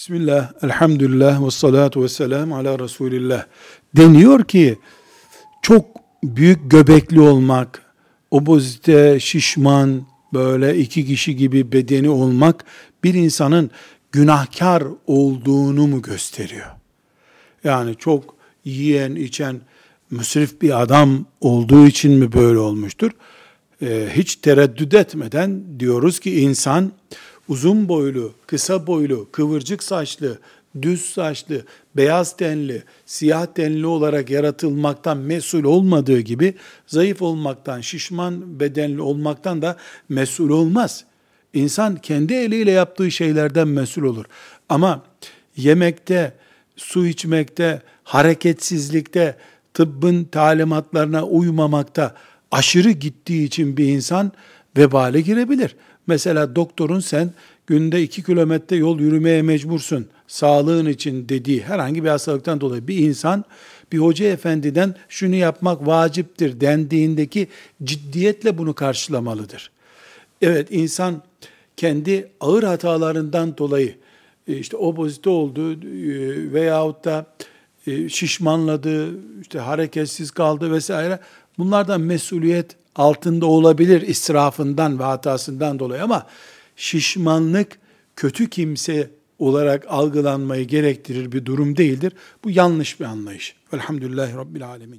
Bismillah, elhamdülillah ve salatu ve selam ala Resulillah. Deniyor ki çok büyük göbekli olmak, obezite, şişman, böyle iki kişi gibi bedeni olmak bir insanın günahkar olduğunu mu gösteriyor? Yani çok yiyen, içen, müsrif bir adam olduğu için mi böyle olmuştur? Ee, hiç tereddüt etmeden diyoruz ki insan uzun boylu, kısa boylu, kıvırcık saçlı, düz saçlı, beyaz tenli, siyah tenli olarak yaratılmaktan mesul olmadığı gibi zayıf olmaktan, şişman bedenli olmaktan da mesul olmaz. İnsan kendi eliyle yaptığı şeylerden mesul olur. Ama yemekte, su içmekte, hareketsizlikte, tıbbın talimatlarına uymamakta aşırı gittiği için bir insan vebale girebilir. Mesela doktorun sen günde iki kilometre yol yürümeye mecbursun sağlığın için dediği herhangi bir hastalıktan dolayı bir insan bir hoca efendiden şunu yapmak vaciptir dendiğindeki ciddiyetle bunu karşılamalıdır. Evet insan kendi ağır hatalarından dolayı e, işte obezite oldu e, veyahut da e, şişmanladı, işte hareketsiz kaldı vesaire. Bunlardan mesuliyet altında olabilir israfından ve hatasından dolayı ama şişmanlık kötü kimse olarak algılanmayı gerektirir bir durum değildir. Bu yanlış bir anlayış. Velhamdülillahi Rabbil Alemin.